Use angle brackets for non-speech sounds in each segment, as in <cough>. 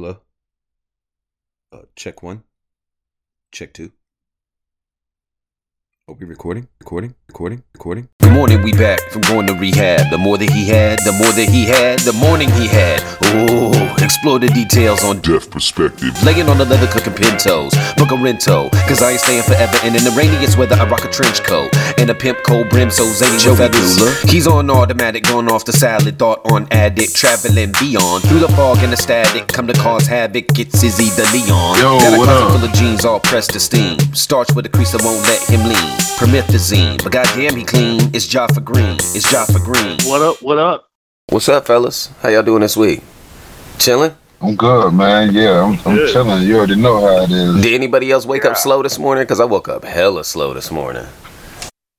Hello. Uh, check one. Check two. Are we recording? Recording? Recording? Recording? Good morning, we back from going to rehab. The more that he had, the more that he had, the morning he had. Oh, explore the details on Def Perspective. laying on the leather cooking pintos. Book a rento, cause I ain't staying forever. And in the rainiest weather, I rock a trench coat and a pimp cold brim so zany with feathers. He's on automatic, going off the salad, thought on addict, traveling beyond through the fog and the static. Come to cause havoc, it's Izzy the Leon. Yo, Got a what closet up? full of jeans all pressed to steam. Starch with a crease that won't let him lean. Promethazine, but goddamn he clean. It's Jafar Green. It's Jafar Green. What up? What up? What's up, fellas? How y'all doing this week? Chilling? I'm good, man. Yeah, I'm, I'm chilling. You already know how it is. Did anybody else wake Yeah. up slow this morning? Because I woke up hella slow this morning.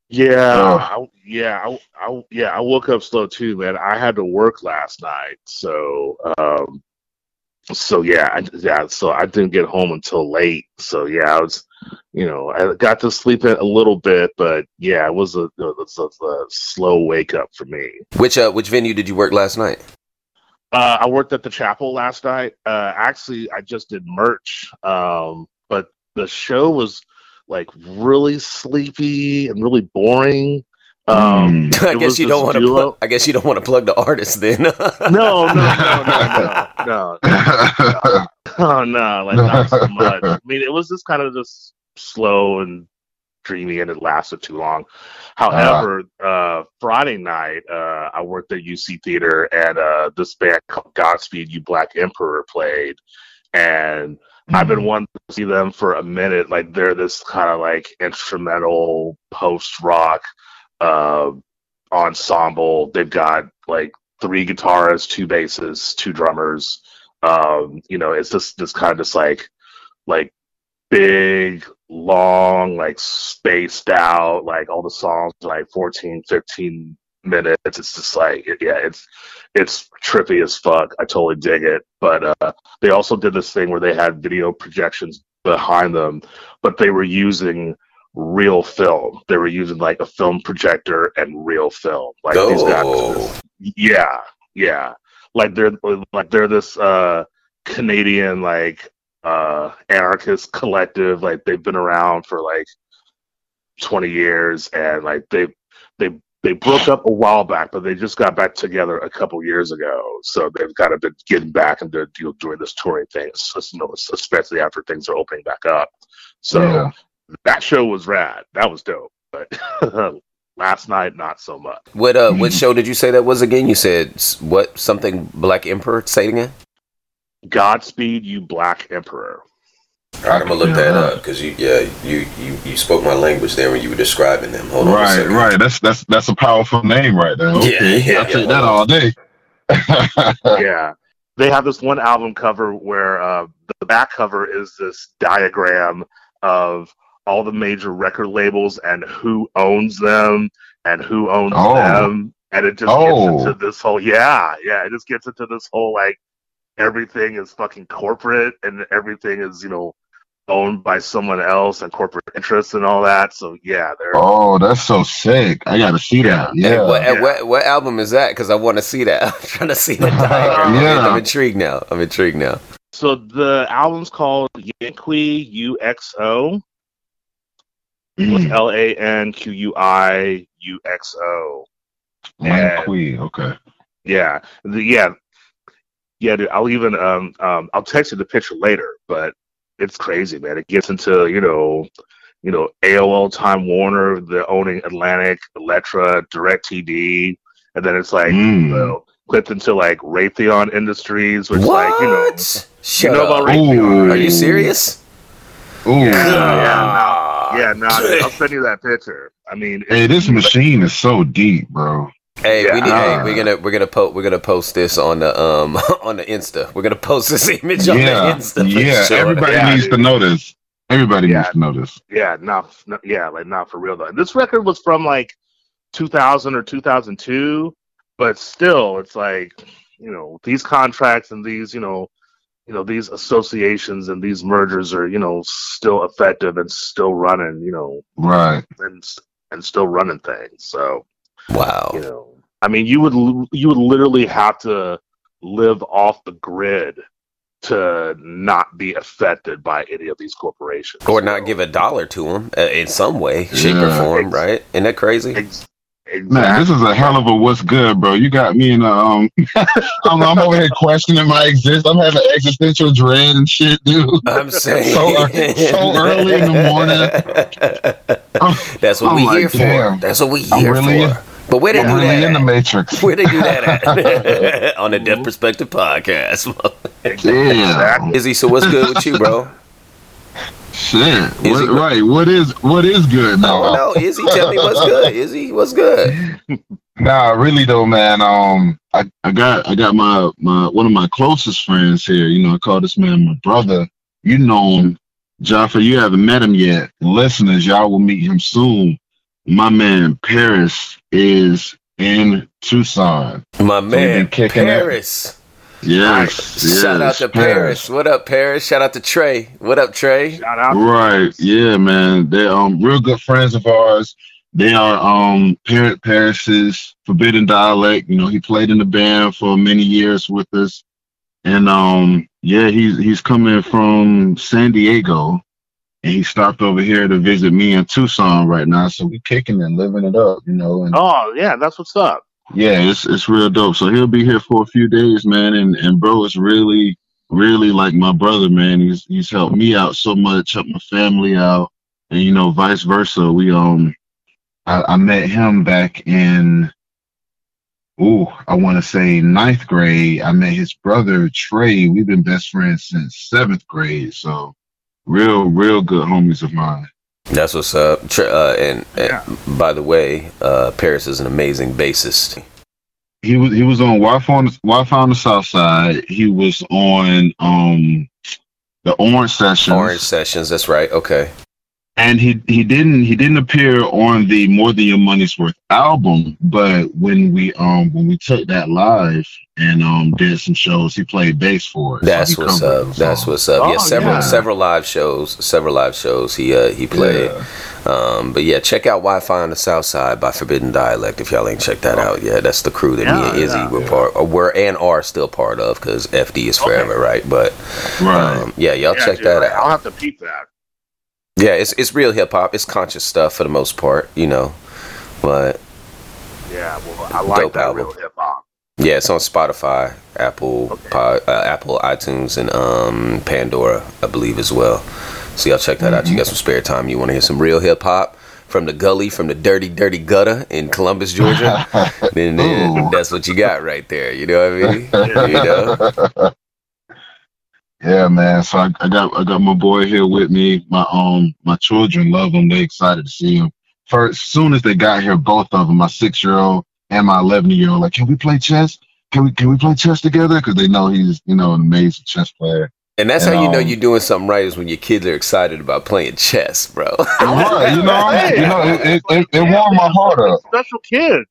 Yeah, Oh. I, yeah, I, I, yeah. I woke up slow too, man. I had to work last night, so, um, so yeah, I, yeah. So I didn't get home until late. So yeah, I was, you know, I got to sleep in a little bit, but yeah, it was a, it was a, a slow wake up for me. Which uh, which venue did you work last night? Uh, I worked at the chapel last night. Uh, actually, I just did merch, um, but the show was like really sleepy and really boring. Um, <laughs> I guess you don't want to. duo- Plug, I guess you don't want to plug the artist then. <laughs> No, no, no, no, no, no. <laughs> <laughs> Oh no, like not so <laughs> much. I mean, it was just kind of just slow and dreamy, and it lasted too long. However, uh, Friday night, uh, I worked at UC Theater, and uh, this band called Godspeed You Black Emperor played, and I've been wanting to see them for a minute. Like they're this kind of like instrumental post rock uh, ensemble. They've got like three guitarists, two basses, two drummers. Um, you know, it's just this kind of just like like big, long, like spaced out, like all the songs like 14, 15 minutes. It's just like yeah, it's it's trippy as fuck. I totally dig it. But uh they also did this thing where they had video projections behind them, but they were using real film. They were using like a film projector and real film. Like these guys Oh. yeah, yeah. Like they're like they're this uh Canadian like uh anarchist collective. Like they've been around for like twenty years and like they they they broke up a while back, but they just got back together a couple years ago. So they've kind of been getting back into you know, doing this touring thing, you know, especially after things are opening back up. So Yeah. that show was rad. That was dope. But <laughs> last night, not so much. What uh, what <laughs> show did you say that was again? You said what something Black Emperor? Say it again. Godspeed, you Black Emperor. All right, I'm gonna look that up because you yeah you, you you spoke my language there when you were describing them. Hold on. Right, second. right. That's that's that's a powerful name right there. Okay, Yeah, yeah, I'll take yeah. that all day. <laughs> yeah. They have this one album cover where uh, the back cover is this diagram of all the major record labels and who owns them and who owns Oh. them. And it just Oh. gets into this whole, yeah, yeah, it just gets into this whole like everything is fucking corporate and everything is, you know, owned by someone else and corporate interests and all that. So, yeah, they're. oh, that's so sick. I gotta see that. Hey, Yeah. what, Yeah. what what album is that? Because I want to see that. <laughs> I'm trying to see the <laughs> diagram. I'm- Yeah. I'm intrigued now. I'm intrigued now. So the album's called Yanqui UXO. Mm. L A N Q U I U X O. Man, Queen. Okay. Yeah, the, yeah, yeah. Dude, I'll even um um I'll text you the picture later, but it's crazy, man. It gets into you know, you know AOL Time Warner, the owning Atlantic, Elektra, Directv, and then it's like Mm. you know, clipped into like Raytheon Industries, which like you know, what? Shut you know about. Raytheon. Ooh. Are you serious? Ooh. Yeah, God. Yeah, no, I'll send you that picture. I mean, Hey, this machine is so deep, bro. Hey, we need, hey, we're gonna we're gonna post we're gonna post this on the um <laughs> on the Insta. We're gonna post this <laughs> image on Yeah. the Insta. Yeah. sure. Everybody Yeah, needs dude. to know this. Everybody Yeah. needs to know this. Yeah, not, not yeah, like not for real though. This record was from like 2000 or 2002, but still, it's like you know these contracts and these you know you know these associations and these mergers are you know still effective and still running you know Right. and and still running things. So Wow. you know, I mean, you would you would literally have to live off the grid to not be affected by any of these corporations Or not give a dollar to them uh, in some way, shape, or Yeah. form, right? Isn't that crazy? Ex- Man, this is a hell of a what's good, bro. You got me in a, um. <laughs> I'm, I'm over here questioning my existence. I'm having existential dread and shit, dude. I'm saying So so early in the morning. I'm, <laughs> That's what I'm we like, here for. damn. That's what we I'm here really for. But where they I'm do really that? in the matrix. <laughs> Where they do that at? On the Def Perspective podcast. Yeah. Izzy, so what's good with you, bro? Shit. Is What, right. What is what is good I now? don't know. Izzy, tell me what's good. Izzy, what's good? <laughs> Nah, really though, man. Um, I, I got I got my my one of my closest friends here. You know, I call this man my brother. You know him, Jafar. You haven't met him yet. Listeners, y'all will meet him soon. My man Paris is in Tucson. My man, kicking it. Paris. Yes, yes. Shout out to Paris. What up, Paris? Shout out to Trey. What up, Trey? shout out Right. Yeah, man. They're um real good friends of ours. They are um Parrot Paris's Forbidden Dialect. You know, he played in the band for many years with us. And um yeah, he's he's coming from San Diego and he stopped over here to visit me in Tucson right now. So we're kicking and living it up, you know, and oh yeah that's what's up yeah, it's it's real dope. So he'll be here for a few days, man. And and bro, it's really really like my brother, man. He's he's helped me out so much, helped my family out, and you know, vice versa. We um, I, I met him back in, ooh, I want to say ninth grade. I met his brother Trey. We've been best friends since seventh grade. So real real good homies of mine. That's what's up. Uh, and, and Yeah. by the way, uh, Paris is an amazing bassist. he was he was on Wi-Fi on the, Wi-Fi on the South Side. He was on um the Orange Sessions, Orange Sessions. That's right. Okay. And he he didn't he didn't appear on the More Than Your Money's Worth album. But when we um when we took that live and um did some shows, he played bass for it. That's he what's up. That's what's up. yeah, Oh, several yeah. several live shows. Several live shows. He uh he played. Yeah. Um, but yeah, check out Wi-Fi on the South Side by Forbidden Dialect if y'all ain't checked that out. Yeah, that's the crew that me and Izzy yeah. were part, or were and are still part of because FD is forever, right? But Right. um, yeah, y'all Yeah, check dude, that I'll out. have to peep that Yeah, it's it's real hip hop. It's conscious stuff for the most part, you know. But yeah well I like that album. real hip hop yeah, it's on Spotify, Apple, Okay. Pod, uh, Apple, iTunes, and um, Pandora, I believe as well. So y'all check that out. You got some spare time. You want to hear some real hip hop from the gully, from the dirty, dirty gutter in Columbus, Georgia? <laughs> then, then that's what you got right there. You know what I mean? you know? <laughs> Yeah, man. So I, I got I got my boy here with me. My um my children love him. They excited to see him. First, soon as they got here, both of them, my six year old and my eleven year old, like, can we play chess? Can we can we play chess together? Because they know he's you know an amazing chess player. And that's And, how you know um, you're doing something right is when your kids are excited about playing chess, bro. right, you know, Hey, <laughs> you know, it, it, it, it warmed my heart up. special kids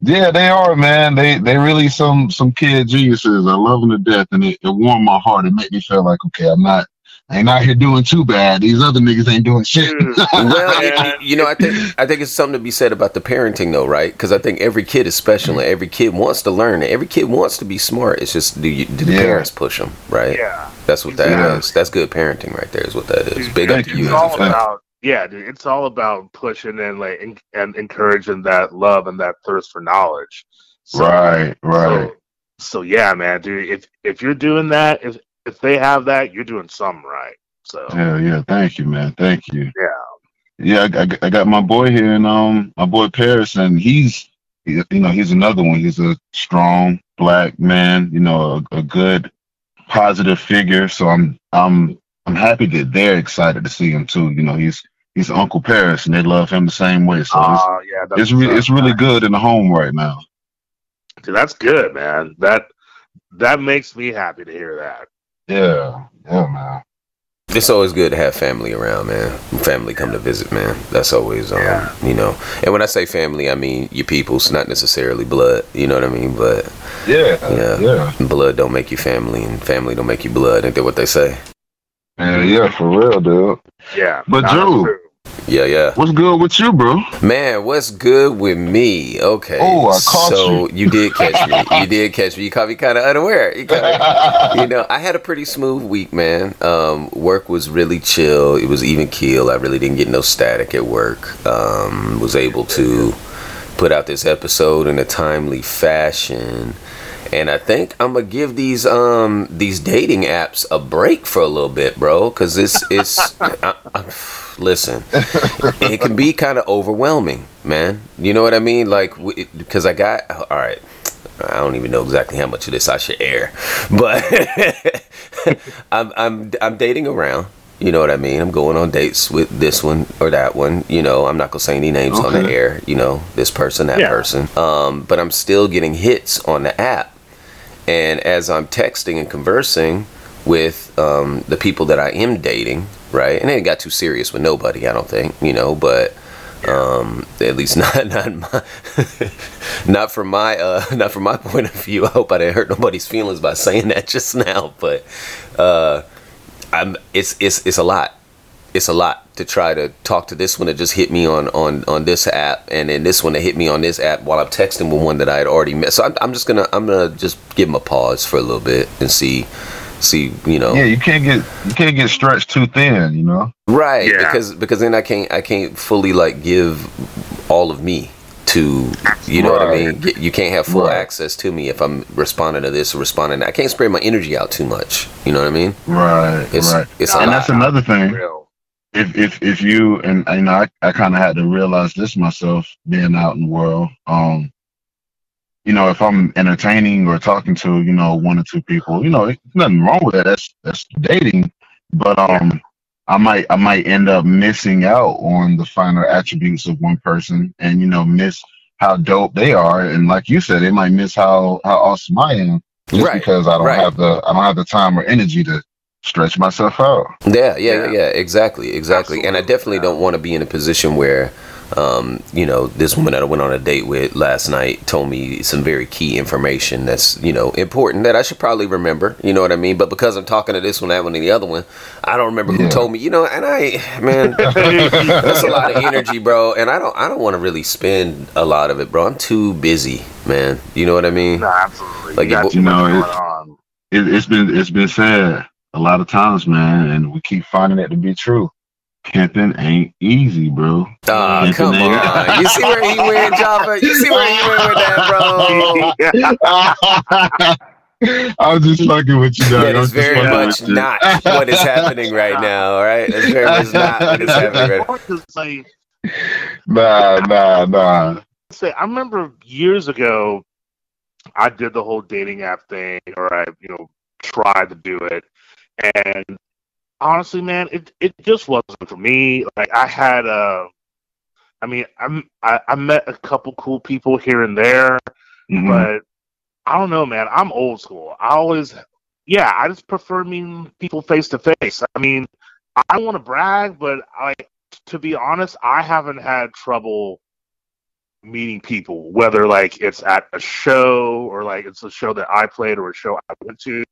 Yeah, they are, man. They they really some some kid geniuses. I love them to death, and it, it warmed my heart. It made me feel like, okay, I'm not I ain't out here doing too bad. These other niggas ain't doing shit. Dude, mm. <laughs> well, Yeah. you, you know, I think I think it's something to be said about the parenting, though, right? Because I think every kid is special, and every kid wants to learn. and Every kid wants to be smart. It's just do you do the Yeah. parents push them, right? yeah That's what that is. Yeah. That's good parenting, right there. Is what that is. Dude, Big up thank to you, you. it's all about yeah dude it's all about pushing and like en- and encouraging that love and that thirst for knowledge so, right, right. so so yeah man dude if if you're doing that if if they have that you're doing something right so Yeah, yeah. Thank you, man. Thank you. Yeah. Yeah, I, I, I got my boy here, and um, my boy Paris, and he's, you know, he's another one. He's a strong black man, you know, a, a good, positive figure. So I'm, I'm, I'm happy that they're excited to see him too. You know, he's, he's Uncle Paris, and they love him the same way. So it's, uh, yeah it's, re- it's really man. good in the home right now. Dude, that's good man that that makes me happy to hear that Yeah, yeah, man. It's always good to have family around, man. Family come to visit, man. That's always, um, Yeah. you know. And when I say family, I mean your people's, not necessarily blood. You know what I mean? But Yeah, Yeah. yeah, blood don't make you family, and family don't make you blood. Ain't that what they say? yeah, yeah, for real, dude. yeah But nah, Joe- true. Yeah, yeah. What's good with you, bro? Man, what's good with me? Okay. Oh, I caught so you. did catch me. You did catch me. You caught me kind of unaware. You, kinda, you know, I had a pretty smooth week, man. Um, work was really chill. It was even keel. I really didn't get no static at work. Um, was able to put out this episode in a timely fashion and I think I'm gonna give these um these dating apps a break for a little bit, bro, because it's it's I, I, listen, it can be kind of overwhelming, man. You know what I mean? Like because I got all right. I don't even know exactly how much of this I should air, <laughs> but <laughs> I'm I'm I'm dating around. You know what I mean? I'm going on dates with this one or that one. You know, I'm not gonna say any names okay. on the air. You know, this person, that yeah. person. Um, but I'm still getting hits on the app and as I'm texting and conversing with um, the people that I am dating, right? And it got too serious with nobody, I don't think, you know, but um, at least <laughs> not not my, <laughs> not from my uh, <laughs> not from my point of view. I hope I didn't hurt nobody's feelings by saying that just now, but uh, I'm it's it's it's a lot it's a lot to try to talk to this one that just hit me on on on this app and then this one that hit me on this app while I'm texting with one that I had already met. So I'm, I'm just gonna I'm gonna just give him a pause for a little bit and see see you know. Yeah you can't get you can't get stretched too thin you know? Right yeah. because because then I can't I can't fully like give all of me to you know right. what I mean? You can't have full right. access to me if I'm responding to this or responding. To I can't spread my energy out too much you know what I mean? Right it's, right. it's and that's another thing. Real if if if you and you know I, I kind of had to realize this myself being out in the world um you know if i'm entertaining or talking to you know one or two people you know nothing wrong with that that's that's dating but um i might i might end up missing out on the finer attributes of one person and you know miss how dope they are and like you said they might miss how how awesome i am just right. because i don't right. have the i don't have the time or energy to stretch myself out. Yeah, yeah, yeah, yeah exactly, exactly. Absolutely. And I definitely don't want to be in a position where, um, you know, this woman that I went on a date with last night told me some very key information that's, you know, important that I should probably remember. You know what I mean? But because I'm talking to this one, that one, and the other one, I don't remember who yeah. told me. You know, and I, man, <laughs> that's a lot of energy, bro. And I don't, I don't want to really spend a lot of it, bro. I'm too busy, man. You know what I mean? No, absolutely. Like, you, you know, it, it, it's been, it's been sad a lot of times, man, and we keep finding it to be true. Pimping ain't easy, bro. Oh, come on. you see where he went, Jafar? You see where he went with that, bro? <laughs> I was just fucking with you, dog. That is very much not what is happening right now, all right? That's very much not what is happening right now. Nah, nah, nah. Say, I remember years ago, I did the whole dating app thing, or I, you know, tried to do it and honestly, man, it it just wasn't for me. Like I had a, uh, I mean, I'm I, I met a couple cool people here and there, mm-hmm. but I don't know, man. I'm old school. I always, yeah, I just prefer meeting people face to face. I mean, I don't want to brag, but I, to be honest, I haven't had trouble meeting people, whether like it's at a show or like it's a show that I played or a show I went to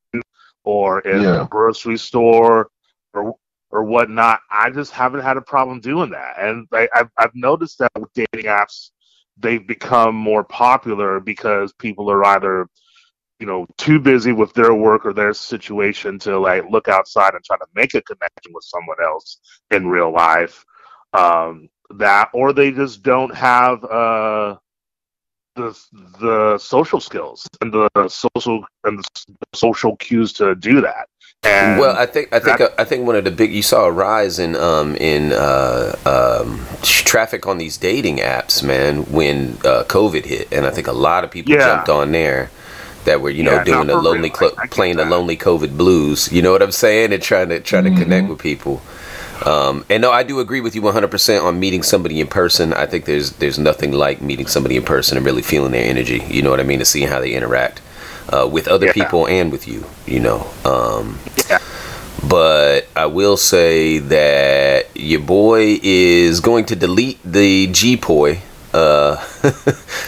or in yeah. a grocery store or or whatnot. I just haven't had a problem doing that, and I, I've I've noticed that with dating apps, they've become more popular because people are either you know too busy with their work or their situation to like look outside and try to make a connection with someone else in real life um that or they just don't have uh the the social skills and the social and the social cues to do that. And well, I think I think that, I think one of the big you saw a rise in um in uh, um, traffic on these dating apps, man, when uh, COVID hit, and I think a lot of people yeah. jumped on there that were you know yeah, doing the lonely cl- playing the lonely COVID blues. You know what I'm saying? And trying to trying mm-hmm. to connect with people. Um, and no, I do agree with you 100% on meeting somebody in person. I think there's there's nothing like meeting somebody in person and really feeling their energy. You know what I mean? To see how they interact uh, with other yeah. people and with you. You know. Um, yeah. But I will say that your boy is going to delete the G-Poi uh, <laughs>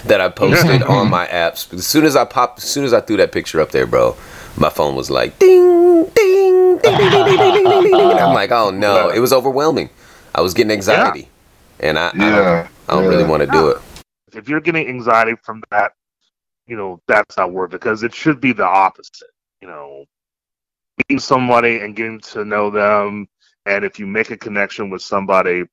that I posted <laughs> on my apps. As soon as I pop, as soon as I threw that picture up there, bro, my phone was like ding, ding, ding, ding, ding, ding, ding, ding, ding, ding. I'm like, oh no, it was overwhelming. I was getting anxiety, and I I don't, Yeah. I don't really yeah. want to do it. If you're getting anxiety from that, you know, that's not worth it because it should be the opposite. You know, meeting somebody and getting to know them, and if you make a connection with somebody,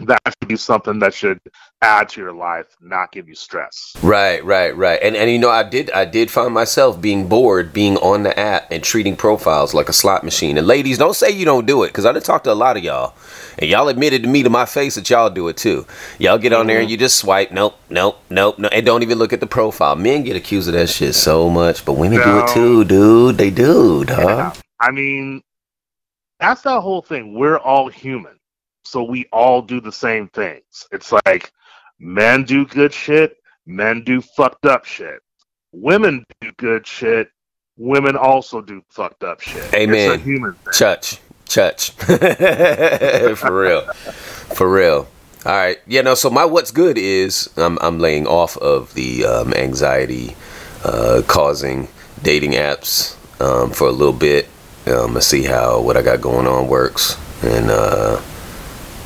that should be something that should add to your life, not give you stress. Right, right, right. And and you know, I did I did find myself being bored, being on the app and treating profiles like a slot machine. And ladies, don't say you don't do it, because I done talked to a lot of y'all, and y'all admitted to me to my face that y'all do it too. Y'all get on there and mm-hmm. you just swipe, nope, nope, nope, no, and don't even look at the profile. Men get accused of that shit so much, but women do it too, dude. They do, dog. Yeah. I mean, that's the whole thing. We're all human. So we all do the same things. It's like men do good shit, men do fucked up shit. Women do good shit, women also do fucked up shit. Amen. It's a human thing. Chutch, chutch, <laughs> for real, for real. All right, yeah. No, so my what's good is I'm I'm laying off of the um, anxiety uh, causing dating apps um, for a little bit. Um, to see how what I got going on works and uh,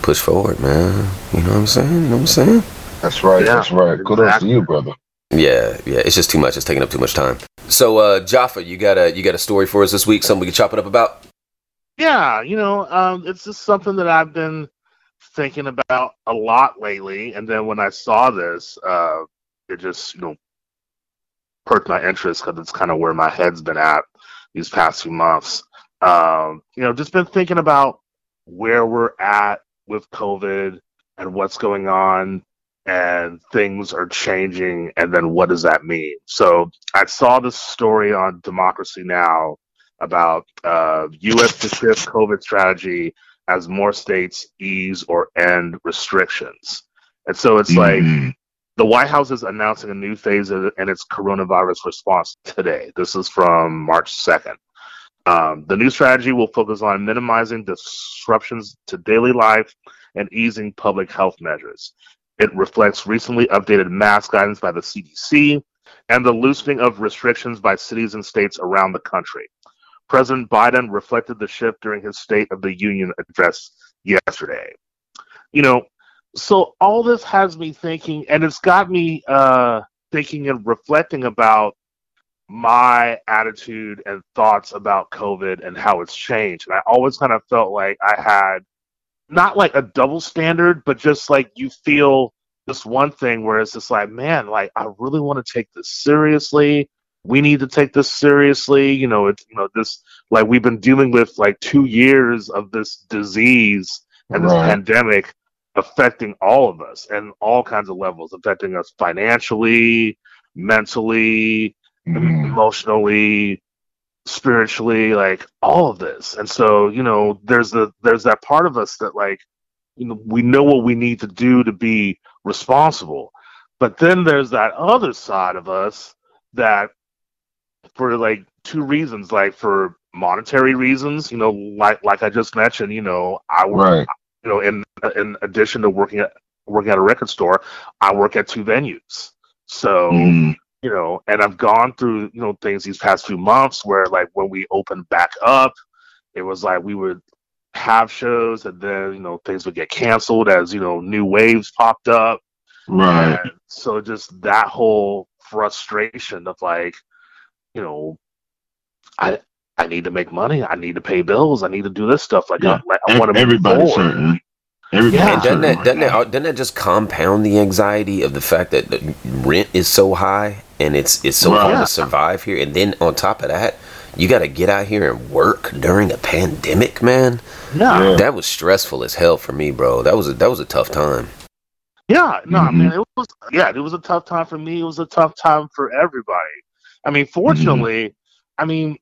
push forward, man. You know what I'm saying? You know what I'm saying? That's right. Yeah, that's right. Kudos to you, brother. Yeah, yeah. It's just too much. It's taking up too much time. So, uh, Jafar, you got a you got a story for us this week? Something we can chop it up about? Yeah, you know, um, it's just something that I've been thinking about a lot lately. And then when I saw this, uh, it just, you know, perked my interest because it's kind of where my head's been at these past few months. Um, you know, just been thinking about where we're at with COVID and what's going on, and things are changing. And then what does that mean? So I saw this story on Democracy Now about uh, U.S. to shift COVID strategy as more states ease or end restrictions. And so it's like Mhm. the White House is announcing a new phase in its coronavirus response today. This is from March 2nd. Um, the new strategy will focus on minimizing disruptions to daily life and easing public health measures. It reflects recently updated mask guidance by the CDC and the loosening of restrictions by cities and states around the country. President Biden reflected the shift during his State of the Union address yesterday. You know, so all this has me thinking, and it's got me uh, thinking and reflecting about my attitude and thoughts about COVID and how it's changed. And I always kind of felt like I had not like a double standard, but just like you feel this one thing where it's just like, man, like I really want to take this seriously. We need to take this seriously. You know, it's you know this like we've been dealing with like two years of this disease and this Right. pandemic affecting all of us and all kinds of levels, affecting us financially, mentally, Mhm. emotionally, spiritually, like all of this. And so, you know, there's the there's that part of us that like, you know, we know what we need to do to be responsible. But then there's that other side of us that for like two reasons, like for monetary reasons, you know, like like I just mentioned, you know, I work Right. you know, in in addition to working at working at a record store, I work at two venues. So Mhm. You know, and I've gone through, you know, things these past few months where like when we opened back up, it was like we would have shows and then, you know, things would get canceled as, you know, new waves popped up. Right. And so just that whole frustration of like, you know, I I need to make money, I need to pay bills, I need to do this stuff. Like, Yeah. I, I want to Everybody's hurting. Everybody's Yeah. And doesn't hurting that doesn't that, uh, doesn't that just compound the anxiety of the fact that the rent is so high and it's it's so hard Yeah. to survive here, and then on top of that, you got to get out here and work during a pandemic, man. Yeah. Yeah. That was stressful as hell for me, bro. That was a, that was a tough time. Yeah, no, Mhm. man, it was yeah, it was a tough time for me. It was a tough time for everybody. I mean, fortunately, I mean,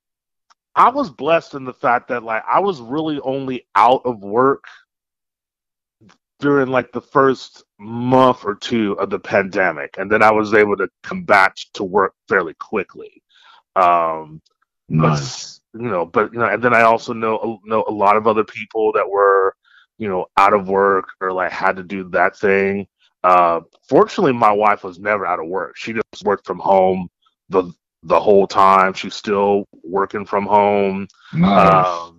I was blessed in the fact that like I was really only out of work during like the first month or two of the pandemic, and then I was able to come back to work fairly quickly. Um, but Nice. you know, but you know, and then I also know know a lot of other people that were, you know, out of work or like had to do that thing. Uh, fortunately, my wife was never out of work. She just worked from home the the whole time. She's still working from home. Nice. Um,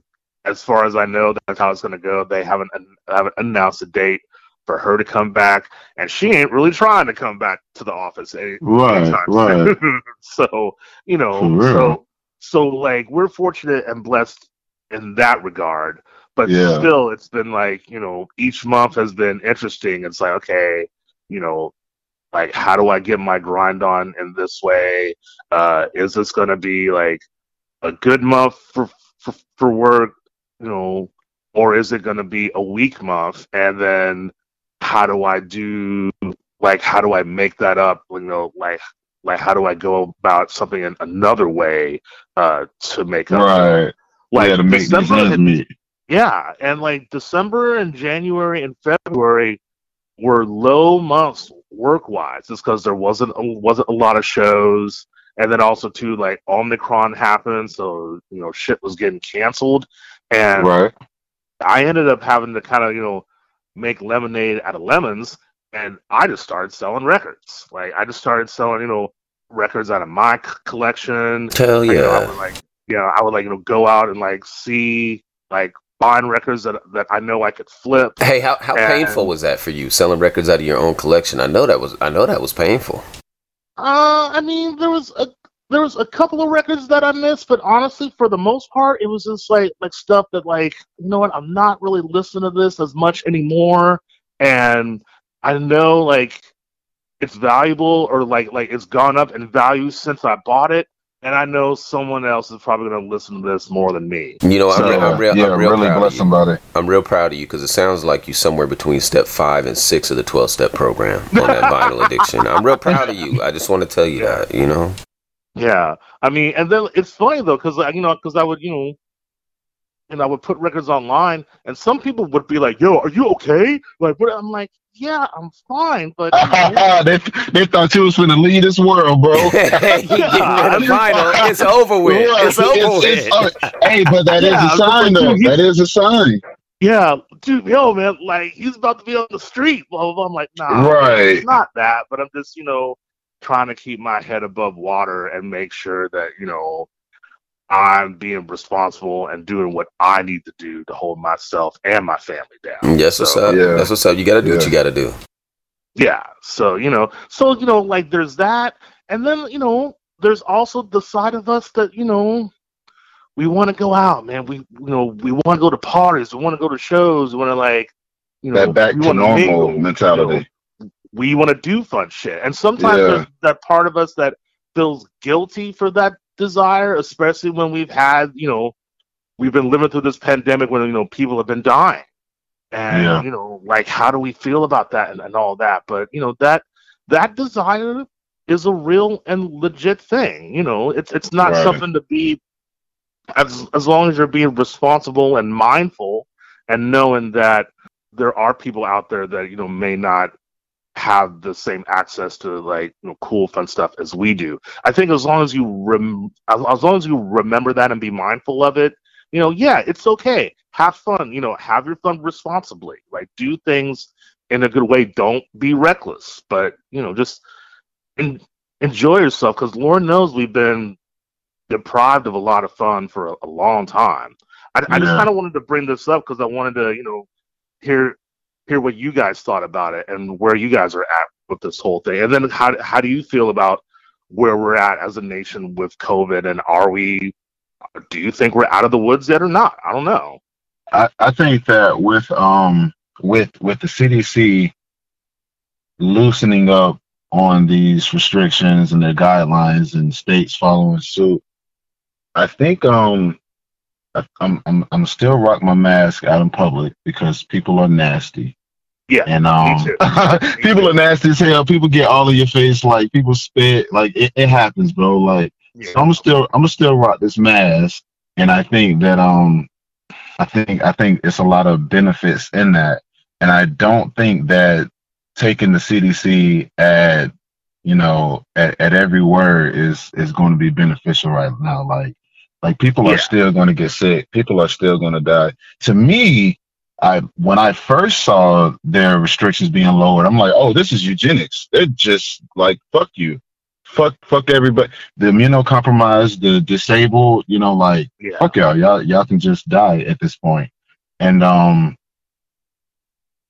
as far as I know, that's how it's going to go. They haven't haven't announced a date for her to come back, and she ain't really trying to come back to the office. Any, Right, right. <laughs> so you know, so so like we're fortunate and blessed in that regard. But Yeah. still, it's been like you know, each month has been interesting. It's like okay, you know, like how do I get my grind on in this way? Uh, is this going to be like a good month for for, for work, you know, or is it going to be a weak month? And then how do I do like how do I make that up? You know, like like how do I go about something in another way uh, to make up? Right. Like yeah, to make December meet. yeah, and like December and January and February were low months work wise, just because there wasn't a, wasn't a lot of shows, and then also too like Omicron happened, so you know shit was getting canceled, and Right. I ended up having to kind of you know make lemonade out of lemons, and I just started selling records. Like I just started selling you know records out of my c- collection, Hell you know, I yeah. would like, you know, I would like, you know, go out and like see, like, find records that that I know I could flip. Hey, how, how And- painful was that for you selling records out of your own collection? I know that was I know that was painful. Uh, I mean, there was a there was a couple of records that I missed, but honestly, for the most part, it was just like like stuff that like, you know what, I'm not really listening to this as much anymore, and I know like it's valuable or like like it's gone up in value since I bought it, and I know someone else is probably gonna listen to this more than me. You know, I'm, re- I'm real, yeah, I'm real really proud bless of you. somebody. I'm real proud of you because it sounds like you're somewhere between step five and six of the 12 step program on that <laughs> vinyl addiction. I'm real proud of you. I just want to tell you that, you know? Yeah, I mean, and then it's funny though, because you know, because I would, you know, and I would put records online, and some people would be like, "Yo, are you okay?" Like, what? I'm like, "Yeah, I'm fine," but <laughs> they they thought you was finna lead this world, bro. <laughs> you getting rid of vinyl. It's over with. It's over It's- with. it's- hey, but that is Yeah, a sign, though. dude, That is a sign. yeah, dude, yo, man, like he's about to be on the street. Blah blah. blah. I'm like, nah, Right. it's not that, but I'm just, you know, trying to keep my head above water and make sure that you know I'm being responsible and doing what I need to do to hold myself and my family down. Mm, yes, what's up. Yeah. That's what's up. You got to do what you got to do. Yeah. So, you know, so, you know, like there's that. And then, you know, there's also the side of us that, you know, we want to go out, man. We, you know, we want to go to parties. We want to go to shows. We want to, like, you know, That back to normal mingle, you mentality. know. We want to do fun shit. And sometimes Yeah. there's that part of us that feels guilty for that desire, especially when we've had, you know, we've been living through this pandemic when, you know, people have been dying. And, Yeah. you know, like, how do we feel about that and, and all that? But, you know, that, that desire is a real and legit thing. You know, it's, it's not Right. something to be, as, as long as you're being responsible and mindful and knowing that there are people out there that, you know, may not have the same access to like you know cool fun stuff as we do. I think as long as you rem- as, long as you remember that and be mindful of it, you know, yeah, it's okay. Have fun, you know, have your fun responsibly. Like do things in a good way. Don't be reckless, but you know, just en- enjoy yourself because Lord knows we've been deprived of a lot of fun for a, a long time. I, I just kind of wanted to bring this up because I wanted to, you know, hear hear what you guys thought about it and where you guys are at with this whole thing. And then how how do you feel about where we're at as a nation with COVID and are we do you think we're out of the woods yet or not? I don't know. I, I think that with um with with the CDC loosening up on these restrictions and their guidelines and states following suit, I think um I'm I'm I'm still rock my mask out in public because people are nasty. Yeah, And um <laughs> too. people are nasty as hell. People get all in your face, like people spit, like it, it happens, bro. Like Yeah. so I'm still I'm gonna still rock this mask, and I think that um, I think I think it's a lot of benefits in that, and I don't think that taking the CDC at you know at, at every word is is going to be beneficial right now. Like like people Yeah. are still going to get sick. People are still going to die. To me, I when I first saw their restrictions being lowered, I'm like, oh, this is eugenics. They're just like fuck you. fuck fuck everybody. The immunocompromised, the disabled, you know, like Yeah. fuck y'all. Y'all y'all can just die at this point. And um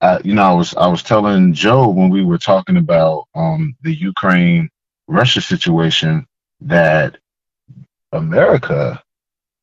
I, you know, I was I was telling Joe when we were talking about um the Ukraine Russia situation that America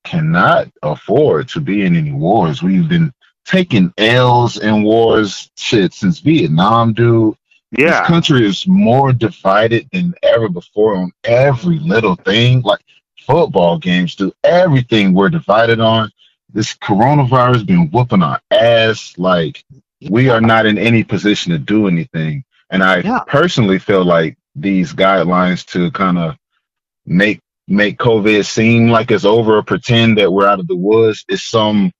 cannot afford to be in any wars. We've been taking L's in wars shit since Vietnam, dude. Yeah. This country is more divided than ever before on every little thing. Like football games, do everything we're divided on. This coronavirus been whooping our ass. Like we are not in any position to do anything. And I Yeah. personally feel like these guidelines to kind of make make COVID seem like it's over or pretend that we're out of the woods is some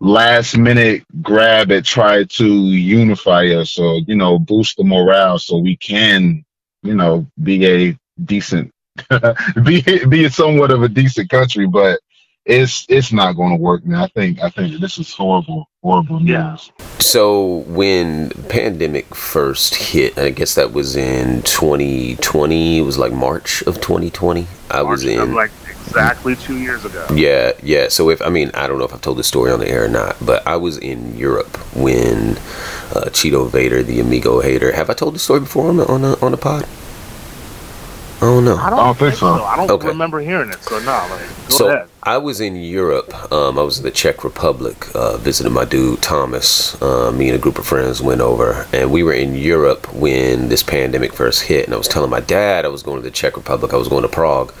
last minute grab at try to unify us or you know boost the morale so we can you know be a decent <laughs> be be somewhat of a decent country. But it's it's not going to work man i think i think this is horrible horrible news Yeah. So when pandemic first hit, I guess that was in 2020. It was like March of 2020. I was March of, in. like exactly two years ago. Yeah, yeah. So if I mean, I don't know if I've told this story on the air or not, but I was in Europe when uh, Cheeto Vader, the Amigo hater. Have I told this story before on the on the on the pod? Oh no. I don't, I don't think so. I don't Okay. remember hearing it. So no, like, go so ahead. I was in Europe. Um, I was in the Czech Republic, uh, visiting my dude Thomas. Uh, me and a group of friends went over, and we were in Europe when this pandemic first hit. And I was telling my dad I was going to the Czech Republic. I was going to Prague,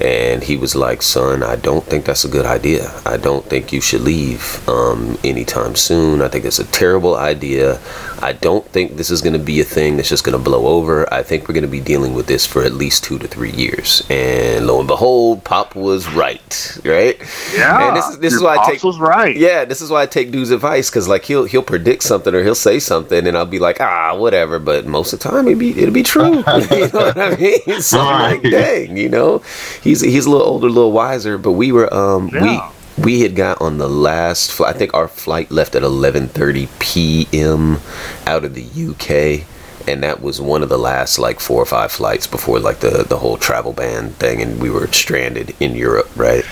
and he was like, "Son, I don't think that's a good idea. I don't think you should leave um, anytime soon. I think it's a terrible idea. I don't think this is going to be a thing that's just going to blow over. I think we're going to be dealing with this for at least two to three years." And lo and behold, Pop was right. Right? Yeah, And this is this is why I take was right. yeah, this is why I take dude's advice because like he'll he'll predict something or he'll say something and I'll be like ah whatever, but most of the time it'll be it'll be true. <laughs> you know what I <laughs> mean? <laughs> So I'm like dang, you know, he's he's a little older, a little wiser, but we were um Yeah. we. We had got on the last flight. I think our flight left at 11:30 p.m. out of the UK, and that was one of the last like four or five flights before like the the whole travel ban thing, and we were stranded in Europe, right?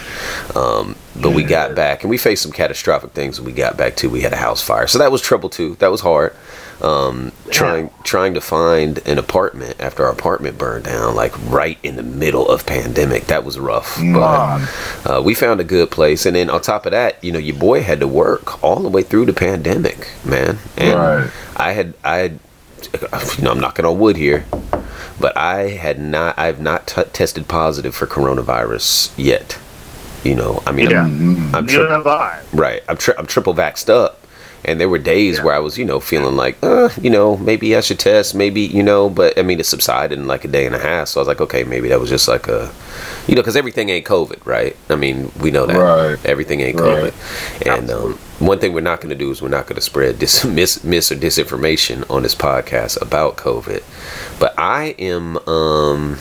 Um, but we got back and we faced some catastrophic things when we got back too. We had a house fire, so that was trouble too. That was hard. Um, trying trying to find an apartment after our apartment burned down, like right in the middle of pandemic. That was rough. But uh, we found a good place, and then on top of that, you know, your boy had to work all the way through the pandemic, man. And Right. I had I had, <laughs> I'm knocking on wood here, but I had not I've not t- tested positive for coronavirus yet. You know, I mean, Yeah. I'm, I'm tri- right. I'm tri- I'm triple vaxxed up, and there were days Yeah. where I was, you know, feeling like, uh, you know, maybe I should test, maybe, you know, but I mean, it subsided in like a day and a half. So I was like, okay, maybe that was just like a, you know, because everything ain't COVID, right? I mean, we know that Right. everything ain't Right. COVID, and um, one thing we're not going to do is we're not going to spread dis- <laughs> mis, mis or disinformation on this podcast about COVID. But I am, um,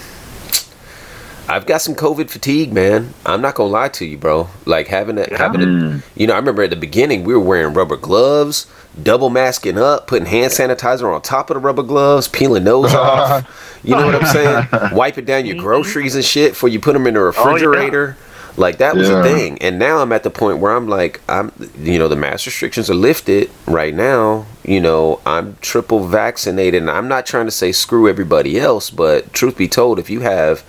I've got some COVID fatigue, man. I'm not gonna lie to you, bro. Like having a Yeah. having a, mm. you know, I remember at the beginning we were wearing rubber gloves, double masking up, putting hand sanitizer on top of the rubber gloves, peeling those <laughs> off. You know what I'm saying? <laughs> Wiping down your mm-hmm. groceries and shit before you put them in the oh, refrigerator. Like that was a thing. And now I'm at the point where I'm like, I'm, you know, the mass restrictions are lifted right now. You know, I'm triple vaccinated, and I'm not trying to say screw everybody else, but truth be told, if you have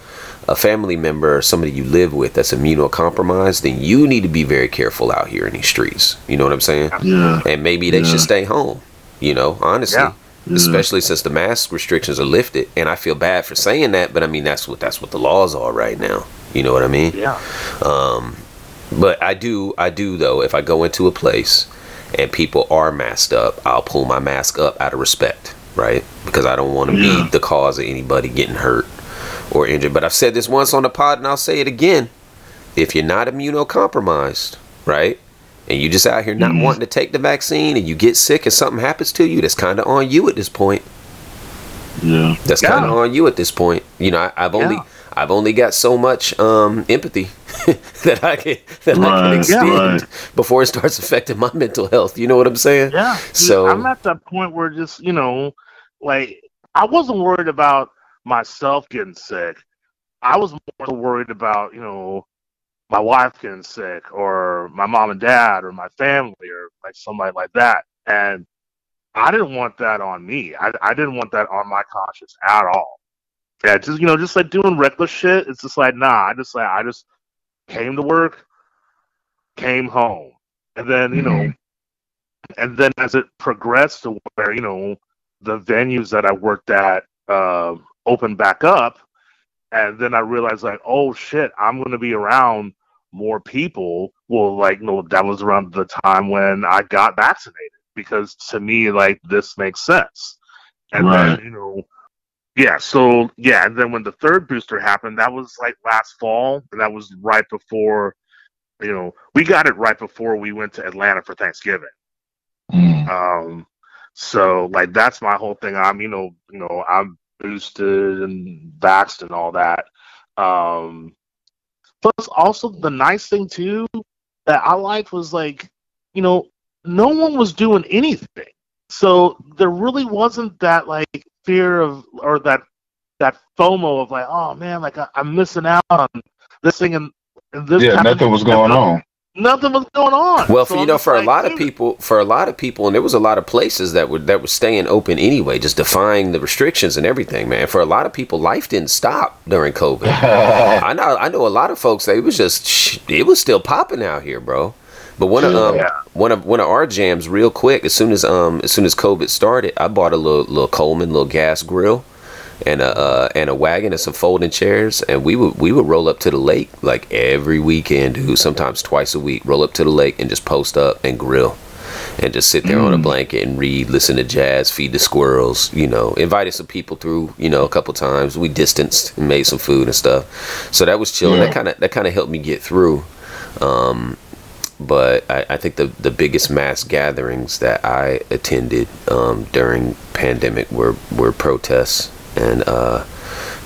a family member or somebody you live with that's immunocompromised, then you need to be very careful out here in these streets. You know what I'm saying? Yeah. And maybe they Yeah. should stay home. You know, honestly. Yeah. Especially since the mask restrictions are lifted, and I feel bad for saying that, but I mean that's what that's what the laws are right now. You know what I mean? Yeah. Um, but I do, I do though. If I go into a place and people are masked up, I'll pull my mask up out of respect, right? Because I don't want to be the cause of anybody getting hurt or injured. But I've said this once on the pod, and I'll say it again: if you're not immunocompromised, right, and you just out here not Mhm. wanting to take the vaccine, and you get sick, and something happens to you, that's kind of on you at this point. Yeah. That's Yeah. kind of on you at this point. You know, I, I've only Yeah. I've only got so much um, empathy <laughs> that I can that I can extend right. before it starts affecting my mental health. You know what I'm saying? Yeah. So- I'm at that point where just, you know, like I wasn't worried about myself getting sick. I was more worried about, you know, my wife getting sick or my mom and dad or my family or like somebody like that. And I didn't want that on me. I, I didn't want that on my conscience at all. Yeah, just you know, just like doing reckless shit. It's just like nah. I just like I just came to work, came home, and then you know, and then as it progressed to where you know the venues that I worked at uh, opened back up, and then I realized like, oh shit, I'm gonna be around more people. Well, like, you know, that was around the time when I got vaccinated because to me, like, this makes sense. And Right. then, you know, yeah, so yeah, and then when the third booster happened, that was like last fall, and that was right before, you know, we got it right before we went to Atlanta for Thanksgiving. Mm. Um, so like that's my whole thing. I'm you know you know I'm boosted and vaxxed and all that. Um, plus also the nice thing too that I liked was like you know no one was doing anything, so there really wasn't that like fear of or that that FOMO of like oh man like I, I'm missing out on this thing and, and this Yeah, nothing was going on. Nothing was going on. Well, So for you I'm know, just for a lot of people, for a lot of people, and there was a lot of places that were that were staying open anyway, just defying the restrictions and everything, man. For a lot of people, life didn't stop during COVID. <laughs> I know, I know a lot of folks. It was just, it was still popping out here, bro. But one of um, Yeah. one of one of our jams, real quick, as soon as um, as soon as COVID started, I bought a little little Coleman little gas grill. And a uh, and a wagon and some folding chairs, and we would we would roll up to the lake like every weekend, dude. Sometimes twice a week. Roll up to the lake and just post up and grill, and just sit there on a blanket and read, listen to jazz, feed the squirrels. You know, invited some people through. You know, a couple times. We distanced and made some food and stuff. So that was chilling. Yeah. That kind of that kind of helped me get through. Um, but I, I think the the biggest mass gatherings that I attended um, during pandemic were were protests and uh,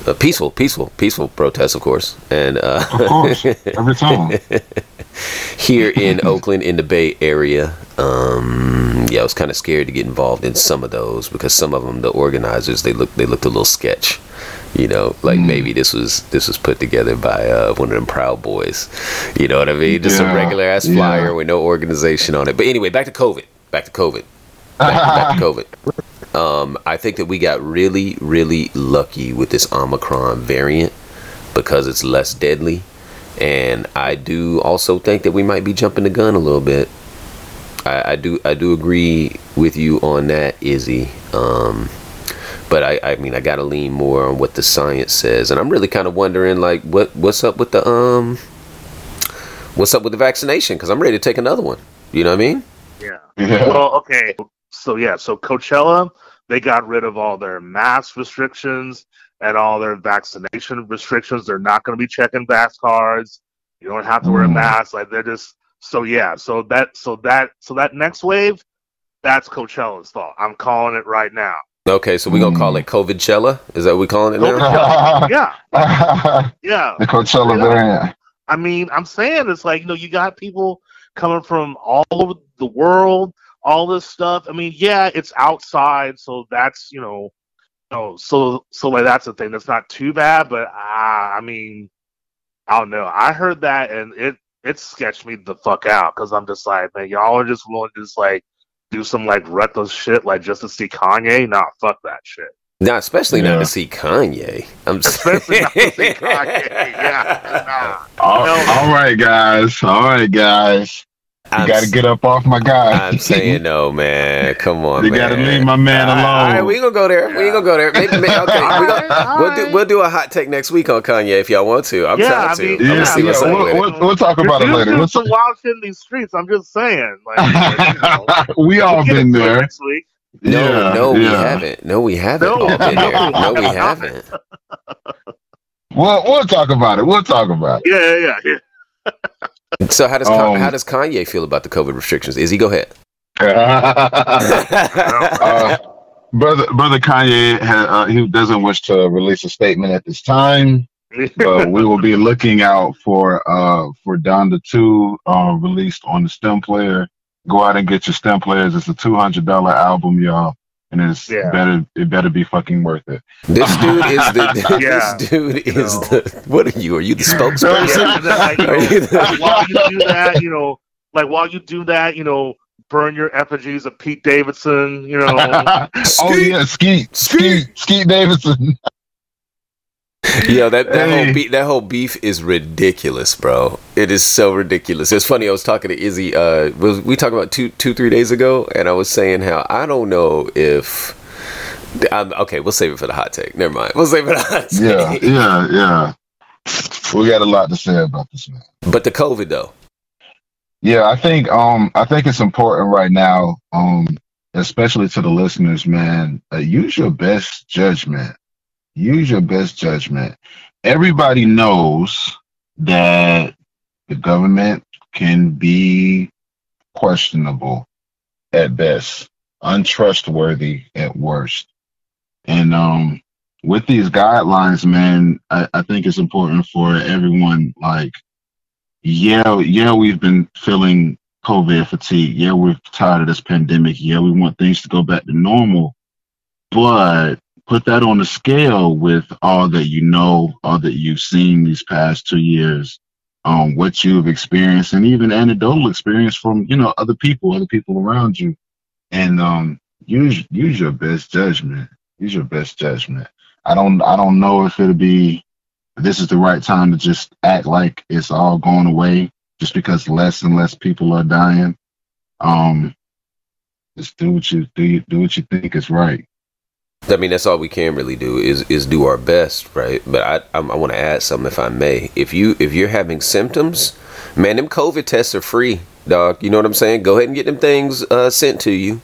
uh, peaceful, peaceful, peaceful protests, of course, and uh, Of course, every time. <laughs> here in <laughs> Oakland in the Bay Area. Um, yeah, I was kind of scared to get involved in some of those because some of them, the organizers, they looked they looked a little sketch. You know, like maybe this was this was put together by uh, one of them Proud Boys. You know what I mean? Just a regular ass flyer yeah. with no organization on it. But anyway, back to COVID. Back to COVID. Back, back to <laughs> COVID. Um, I think that we got really, really lucky with this Omicron variant because it's less deadly. And I do also think that we might be jumping the gun a little bit. I, I do I do agree with you on that, Izzy. Um, but I, I mean I gotta lean more on what the science says. And I'm really kind of wondering like what what's up with the um what's up with the vaccination? Because I'm ready to take another one. You know what I mean? Yeah. Yeah. Well, okay. So yeah, so Coachella, they got rid of all their mask restrictions and all their vaccination restrictions. They're not going to be checking vax cards. You don't have to wear a Mm. mask. Like they're just so yeah. So that so that so that next wave, that's Coachella's fault. I'm calling it right now. Okay, so we're gonna call Mm. it COVIDchella? Is that what we're calling it now? the <laughs> Yeah, yeah. Coachella Yeah. variant. I mean, I'm saying it's like you know you got people coming from all over the world, all this stuff. I mean, yeah, it's outside, so that's you know, you know, so so like that's the thing. That's not too bad, but ah, I mean, I don't know. I heard that and it it sketched me the fuck out because I'm just like, man, y'all are just willing to just like do some like reckless shit like just to see Kanye. Nah, fuck that shit. Nah, especially not to see Kanye. I'm Especially not to see <laughs> Kanye. Yeah, nah. All, all right, guys. All right, guys. You I'm got to get up off my guy. I'm saying no, man. Come on. You gotta leave my man All right, alone. All right, we gonna go there. We gonna go there. Maybe, maybe, okay, we right, gonna, all we'll do we'll do a hot take next week on Kanye if y'all want to. I'm Yeah, trying I mean, I'm yeah, see yeah. We'll, we'll, we'll talk about it later. doing We'll some talk- wild shit in these streets. I'm just saying. Like, <laughs> you know, we all been there. next week. No, yeah, no, we haven't. No, we haven't No, been no, there. No, we we haven't. haven't. We'll, we'll talk about it. We'll talk about it. Yeah, yeah, yeah. <laughs> So how does Um, how does Kanye feel about the COVID restrictions? Is he go ahead. <laughs> uh, brother, brother Kanye, uh, he doesn't wish to release a statement at this time, but we will be looking out for uh for Donda Two, uh, released on the STEM player. Go out and get your STEM players. It's a two hundred dollar album, y'all. And it's Yeah. better. It better be fucking worth it. This dude is the. <laughs> <laughs> Yeah. This dude You is know. the. What are you? Are you the spokesperson? Yeah, and like, you Are you know, the- while you do that, you know, like while you do that, you know, burn your effigies of Pete Davidson, you know. <laughs> oh yeah, Skeet, Skeet. Skeet, Skeet Davidson. <laughs> Yo, that, that Hey. whole beef that whole beef is ridiculous, bro. It is so ridiculous. It's funny. I was talking to Izzy. Uh, was we talked about two two three days ago, and I was saying how I don't know if. I'm, okay, we'll save it for the hot take. Never mind. We'll save it for the hot take. Yeah, yeah, yeah. We got a lot to say about this man. But the COVID though. Yeah, I think um I think it's important right now, um, especially to the listeners, man. Uh, use your best judgment. Use your best judgment. Everybody knows that the government can be questionable at best, untrustworthy at worst. And um with these guidelines, man, I, I think it's important for everyone like yeah, yeah, we've been feeling COVID fatigue. Yeah, we're tired of this pandemic. Yeah, we want things to go back to normal. But put that on a scale with all that you know, all that you've seen these past two years, um, what you've experienced, and even anecdotal experience from you know other people, other people around you, and um, use use your best judgment. Use your best judgment. I don't I don't know if it'll be this is the right time to just act like it's all going away just because less and less people are dying. Um, just do what you do. You, do what you think is right. I mean, that's all we can really do is is do our best, right? But I I, I want to add something, if I may. If you if you're having symptoms, man, them COVID tests are free, dog. You know what I'm saying? Go ahead and get them things uh, sent to you.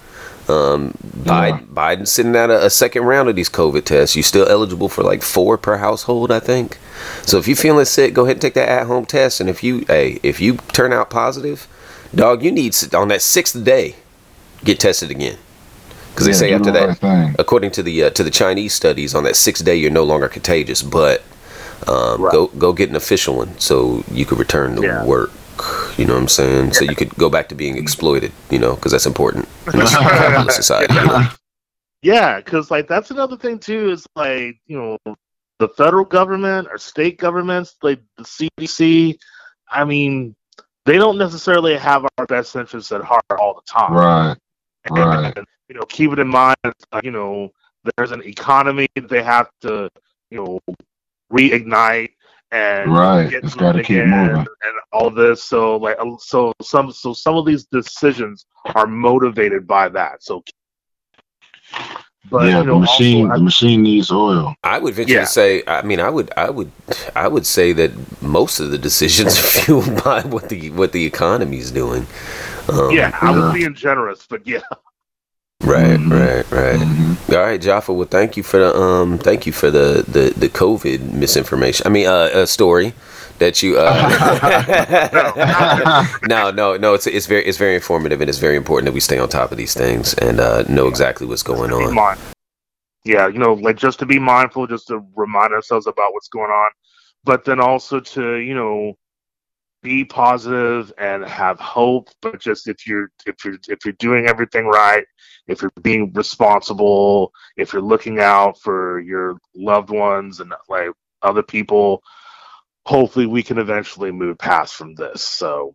Um, Biden, Biden sending out a, a second round of these COVID tests. You're still eligible for like four per household, I think. So if you're feeling sick, go ahead and take that at home test. And if you, hey, if you turn out positive, dog, you need on that sixth day get tested again. Because they Yeah, say after that, right according to the uh, to the Chinese studies, on that sixth day you're no longer contagious. But um, Right. go go get an official one so you could return to Yeah. work. You know what I'm saying? So you could go back to being exploited. You know, because that's important in this capitalist society. you know? Yeah, because like that's another thing too. Is like you know the federal government or state governments, like the CDC. I mean, they don't necessarily have our best interests at heart all the time. Right. Right. And, you know, keep it in mind. uh, you know, there's an economy that they have to, you know, reignite and Right. get It's gotta moving keep moving. and all this. So like, uh, so some, so some of these decisions are motivated by that. So, but yeah, you know, the machine also, the machine needs oil. I would venture Yeah. to say. I mean, I would, I would, I would say that most of the decisions <laughs> are fueled by what the what the economy is doing. Um, yeah, I Yeah. was being generous, but yeah, Right. Mhm. Right. Right. Mhm. All right, Jafar. Well, thank you for the um, thank you for the the the COVID misinformation. I mean, uh, uh story that you. Uh, <laughs> no, no, no. It's it's very it's very informative and it's very important that we stay on top of these things and uh, know exactly what's going on. mind- Yeah, you know, like just to be mindful, just to remind ourselves about what's going on, but then also to you know be positive and have hope. But just if you're if you're if you're doing everything right, if you're being responsible, if you're looking out for your loved ones and like other people, hopefully we can eventually move past from this. So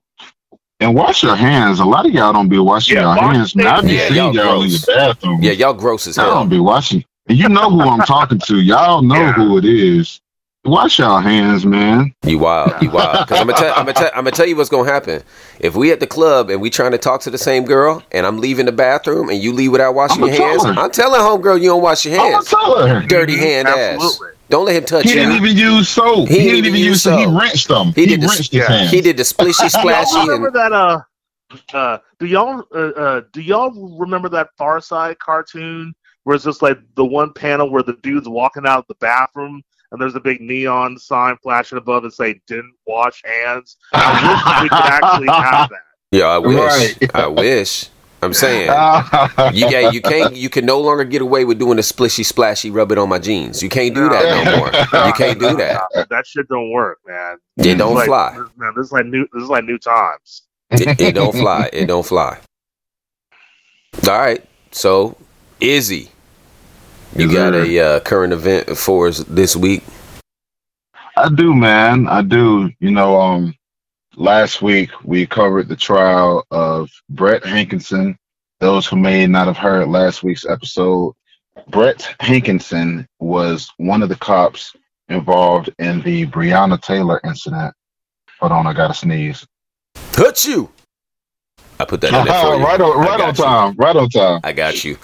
And wash your hands. A lot of y'all don't be washing Yeah, your wash hands. Man, I be Yeah, seeing y'all y'all, in your gross. bathroom. Yeah, y'all gross as Y'all don't be washing. And you know who I'm talking to. Y'all know Yeah. who it is. Wash y'all hands, man. You wild, you wild. Because I'm gonna tell, I'm gonna tell, I'm gonna tell you what's gonna happen. If we at the club and we trying to talk to the same girl, and I'm leaving the bathroom, and you leave without washing I'ma your hands, her. I'm telling homegirl you don't wash your hands. I'm gonna hands. tell her. Dirty hand ass. Don't let him touch He you. He didn't even use soap. He He, didn't didn't even even use use soap. He soap. rinsed them. He He, did the- his yeah. hands. He did the splishy Do <laughs> y'all splashy remember and that? Uh, uh, do y'all uh, uh, do y'all remember that Far Side cartoon where it's just like the one panel where the dude's walking out of the bathroom and there's a big neon sign flashing above and say "Didn't wash hands." <laughs> I wish we could actually have that. yeah, I wish, Right. I wish. I'm saying. You, yeah, you can't. You can no longer get away with doing the splishy splashy. Rub it on my jeans. You can't do that no more. You can't do that. <laughs> That shit don't work, man. It don't Like, fly. this- Man, this is like new. This is like new times. It, it don't fly. It don't fly. All right. So Izzy, you got a uh, current event for us this week? I do, man. I do. You know, um, last week we covered the trial of Brett Hankinson. Those who may not have heard last week's episode, Brett Hankinson was one of the cops involved in the Breonna Taylor incident. Hold on, I gotta sneeze. Hut you. I put that in there for <laughs> you. right on, right on you. time, right on time. I got you.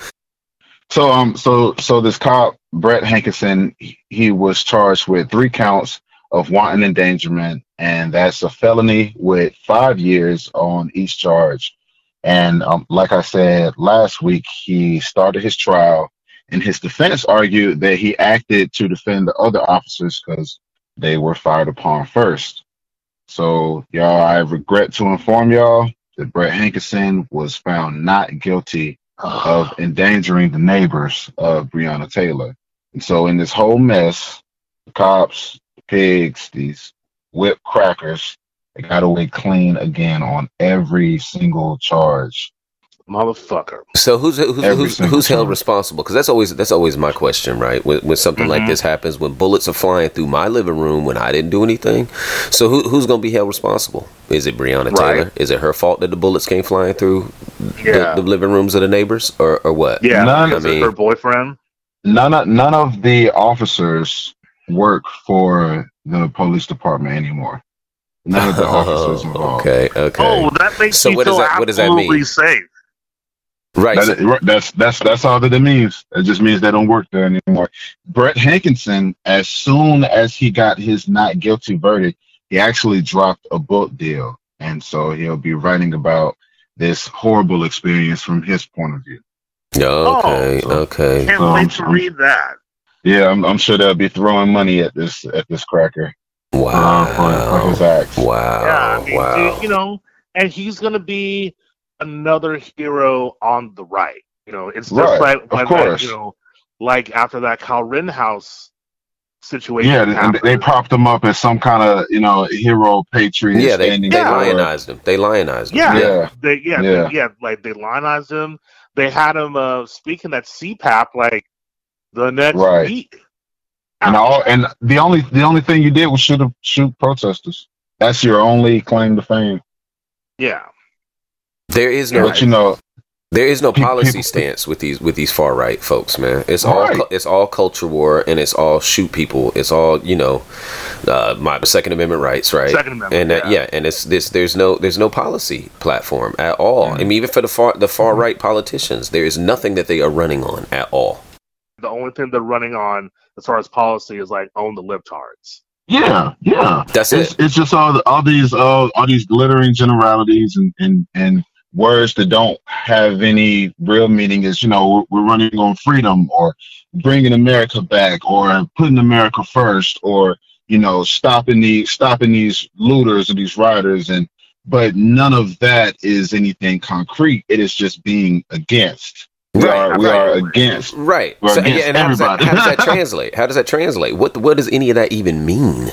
So um so so this cop Brett Hankinson he- he was charged with three counts of wanton endangerment and that's a felony with 5 years on each charge. And um like I said last week he started his trial and his defense argued that he acted to defend the other officers cuz they were fired upon first. So y'all I regret to inform y'all that Brett Hankinson was found not guilty of endangering the neighbors of Breonna Taylor. And so in this whole mess, the cops, the pigs, these whip crackers, they got away clean again on every single charge. Motherfucker. So who's who's Every who's, who's held responsible? Because that's always that's always my question, right? When, when something like Mhm. this happens, when bullets are flying through my living room when I didn't do anything, so who, who's going to be held responsible? Is it Breonna Right. Taylor? Is it her fault that the bullets came flying through Yeah. the, the living rooms of the neighbors, or or what? yeah. None- I mean- of her boyfriend. None of none of the officers work for the police department anymore. None of the <laughs> officers Oh, involved. okay, okay, Oh, that makes So me what does feel that- what does that mean? absolutely safe. Right. That is- that's that's that's all that it means. It just means they don't work there anymore. Brett Hankinson, as soon as he got his not guilty verdict, he actually dropped a book deal, and so he'll be writing about this horrible experience from his point of view. okay, Oh. okay. Can't Um, wait to read that. Yeah, I'm, I'm sure they'll be throwing money at this at this cracker uh, for, for his Wow, acts. wow, yeah, I mean, wow. dude, you know, and he's gonna be another hero on the right. You know, it's just Right, like of when that, you know, like after that Kyle Rittenhouse situation. Yeah, and happened. they propped him up as some kind of you know hero patriot. Yeah, they, they for- lionized him. They lionized him. Yeah. Yeah, They yeah, Yeah. They, yeah, like they lionized him. They had him uh speaking at CPAC like the next Right. week. and all and the only the only thing you did was shoot a, shoot protesters. That's your only claim to fame. Yeah. There is no But you know, There is no policy people- stance with these with these far right folks, man. It's all Right. it's all culture war and it's all shoot people. It's all you know, uh, my Second Amendment rights, right? Second Amendment, and that, yeah. yeah, and it's this. There's no there's no policy platform at all. Mm. I mean, even for the far the far right politicians, there is nothing that they are running on at all. The only thing they're running on as far as policy is like own the libtards. yeah, yeah. That's It's it. it's just all the, all these uh, all these glittering generalities and and and words that don't have any real meaning. Is you know we're, running on freedom or bringing America back or putting America first or you know stopping the stopping these looters and these rioters and but none of that is anything concrete. It is just being against. We Right, are we right. are against. Right. We're So, yeah, against and how does, that, everybody. how does that <laughs> translate? How does that translate? What what does any of that even mean?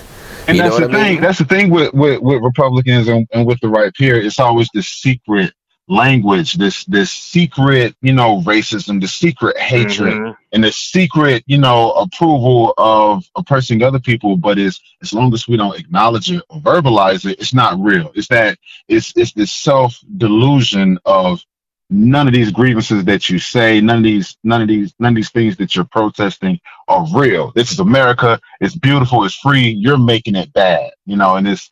And You that's the thing. mean? That's the thing with with, with Republicans and, and with the right here. It's always the secret language, this this secret, you know, racism, the secret hatred, Mhm. and the secret, you know, approval of oppressing other people. But it's as long as we don't acknowledge it or verbalize it, it's not real. It's that it's it's this self delusion of none of these grievances that you say, none of these none of these none of these things that you're protesting are real. This is America. It's beautiful. It's free. You're making it bad, you know. And it's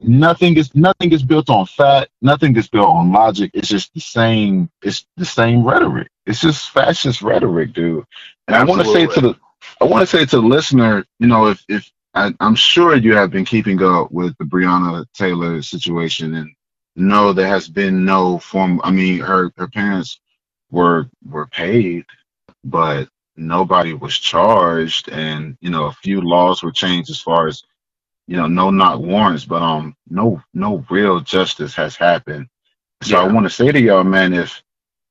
nothing is nothing is built on fact. Nothing is built on logic. It's just the same. It's the same rhetoric. It's just fascist rhetoric, dude. And I want to say to the I want to say to the listener, you know, if if I, I'm sure you have been keeping up with the Breonna Taylor situation and know there has been no form. I mean, her her parents were were paid, but nobody was charged, and you know, a few laws were changed as far as you know, no knock warrants, but um, no no real justice has happened. So I want to say to y'all, man, if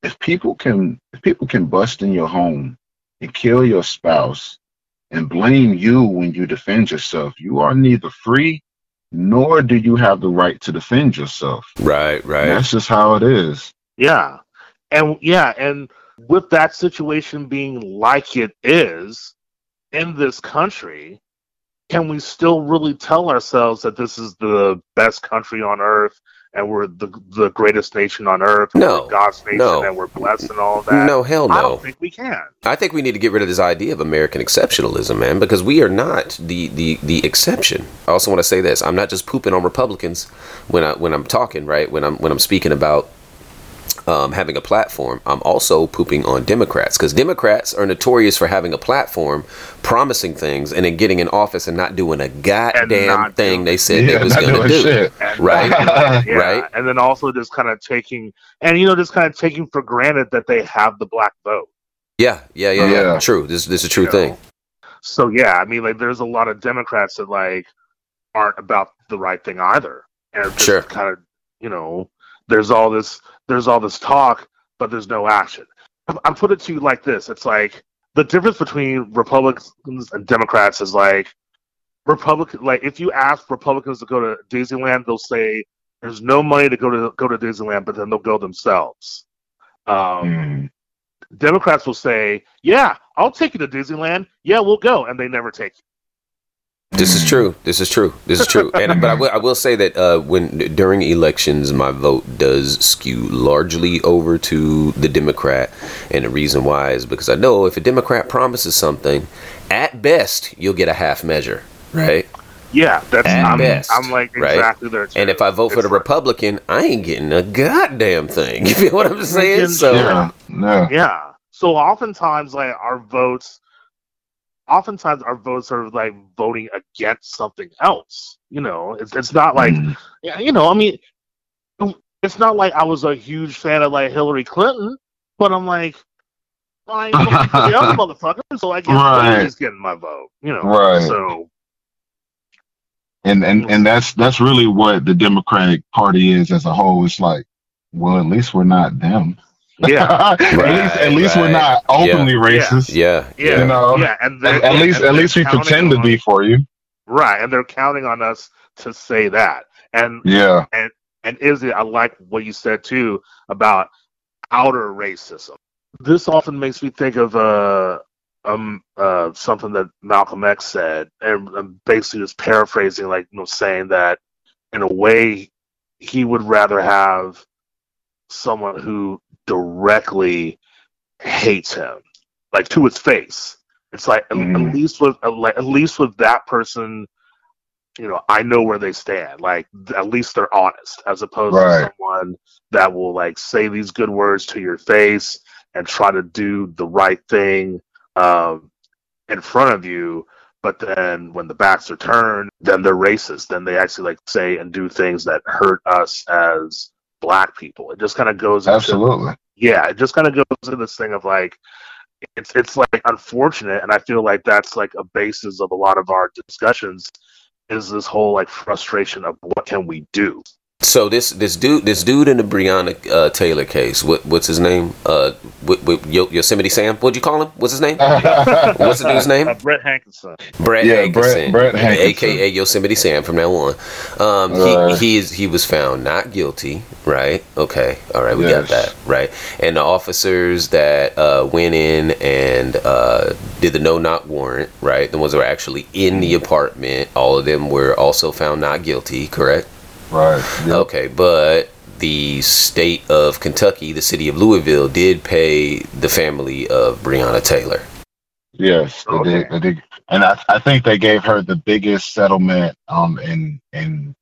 if people can if people can bust in your home and kill your spouse and blame you when you defend yourself, you are neither free nor do you have the right to defend yourself. Right, right. That's just how it is. Yeah. And yeah, and with that situation being like it is in this country, can we still really tell ourselves that this is the best country on earth and we're the the greatest nation on earth? No, God's nation no. and we're blessed and all that. No, hell I no. don't think we can. I think we need to get rid of this idea of American exceptionalism, man, because we are not the the the exception. I also want to say this: I'm not just pooping on Republicans when I when I'm talking, right? When I'm when I'm speaking about um, having a platform, I'm also pooping on Democrats because Democrats are notorious for having a platform, promising things, and then getting in office and not doing a goddamn thing doing they said Yeah, they was going to do. shit. Right. <laughs> yeah, Right. And then also just kind of taking and you know just kind of taking for granted that they have the black vote. Yeah, yeah, yeah, yeah. Yeah. True. This this is a true You thing. know? So yeah, I mean like there's a lot of Democrats that like aren't about the right thing either. And just Sure. kind of you know, there's all this there's all this talk, but there's no action. I'm put it to you like this. It's like the difference between Republicans and Democrats is like Republican like if you ask Republicans to go to Disneyland, they'll say there's no money to go to go to Disneyland, but then they'll go themselves. Um, Mm. Democrats will say, "Yeah, I'll take you to Disneyland. Yeah, we'll go," and they never take you. This is true. This is true. This is true. And but I will, I will say that uh, when during elections, my vote does skew largely over to the Democrat, and the reason why is because I know if a Democrat promises something, at best you'll get a half measure, right? Yeah, that's At I'm, best, I'm like right? exactly there. Too. And if I vote for the like- Republican, I ain't getting a goddamn thing. <laughs> You feel what I'm saying? So Yeah, yeah. yeah, so oftentimes like our votes, oftentimes our votes are like voting against something else. You know, it's it's not like Mm. you know, I mean, it's not like I was a huge fan of like Hillary Clinton, but I'm like. Voting the other motherfucker, so I guess Right. he's getting my vote. You know, Right. So and and and that's that's really what the Democratic Party is as a whole. It's like, well, at least we're not them. Yeah, <laughs> at least at least we're not openly Yeah. racist. yeah, yeah, You know, yeah, and At, they're- at least and at least we counting pretend to be for you. right, and they're counting on us to say that. And Yeah. and Izzy, I like what you said too about outer racism. This often makes me think of uh, um uh something that Malcolm X said, and I'm basically just paraphrasing, like you know, saying that in a way he would rather have someone who directly hates him, like to his face. It's like at- Mhm. at least with at least with that person, you know, I know where they stand. Like at least they're honest, as opposed Right. to someone that will like say these good words to your face and try to do the right thing um, in front of you. But then when the backs are turned, then they're racist. Then they actually like say and do things that hurt us as black people. It just kind of goes into Absolutely. yeah, it just kind of goes into this thing of like it's it's like unfortunate, and I feel like that's like a basis of a lot of our discussions is this whole like frustration of what can we do? So this this dude this dude in the Breonna uh, Taylor case, what what's his name? Uh, with, with Yo- Yosemite Sam. What'd you call him? What's his name? <laughs> What's the dude's name? Uh, Brett Hankinson. Brett Yeah, Hankerson, Brett- Brett Hankerson. aka Yosemite Sam from now on. Um, Right. he he is he was found not guilty, right? Okay, all right, we got that right. And the officers that uh, went in and uh, did the no knock warrant, right? The ones that were actually in the apartment, all of them were also found not guilty, correct? Right. Yep. Okay, but the state of Kentucky, the city of Louisville, did pay the family of Breonna Taylor. Yes, they Okay. did. They did. And I, I think they gave her the biggest settlement um in in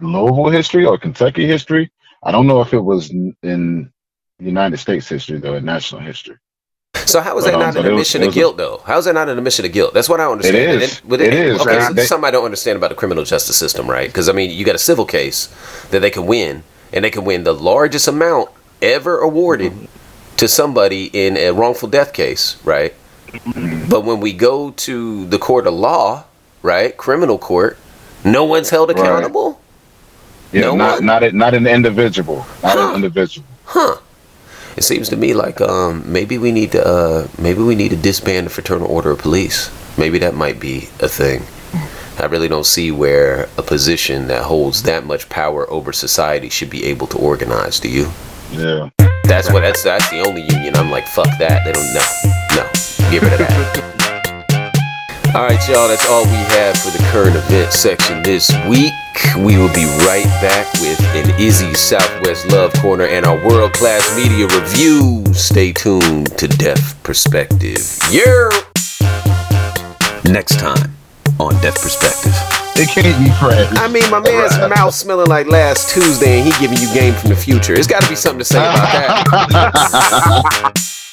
Louisville history or Kentucky history. I don't know if it was in, in United States history though, in national history. So how is that um, not an it was- admission of was a- guilt, though? How is that not an admission of guilt? That's what I don't understand. It is. then- but It is. Okay, so they- something I don't understand about the criminal justice system, right? Because I mean, you got a civil case that they can win, and they can win the largest amount ever awarded to somebody in a wrongful death case, right? But when we go to the court of law, right, criminal court, no one's held Right. accountable. Yeah, No not one? not not an individual, not Huh. an individual. Huh. It seems to me like um, maybe we need to uh, maybe we need to disband the fraternal order of police. Maybe that might be a thing. I really don't see where a position that holds that much power over society should be able to organize. Do you? Yeah. That's what that's that's the only union. I'm like, fuck that. They don't know. No. Get rid of that. All right, y'all. That's all we have for the current event section this week. We will be right back with an Izzy Southwest Love Corner and our world class media review. Stay tuned to Def Perspective. Yeah. Next time on Def Perspective. It can't be fresh. I mean, my man's mouth smelling like last Tuesday, and he giving you game from the future. It's got to be something to say about that. <laughs>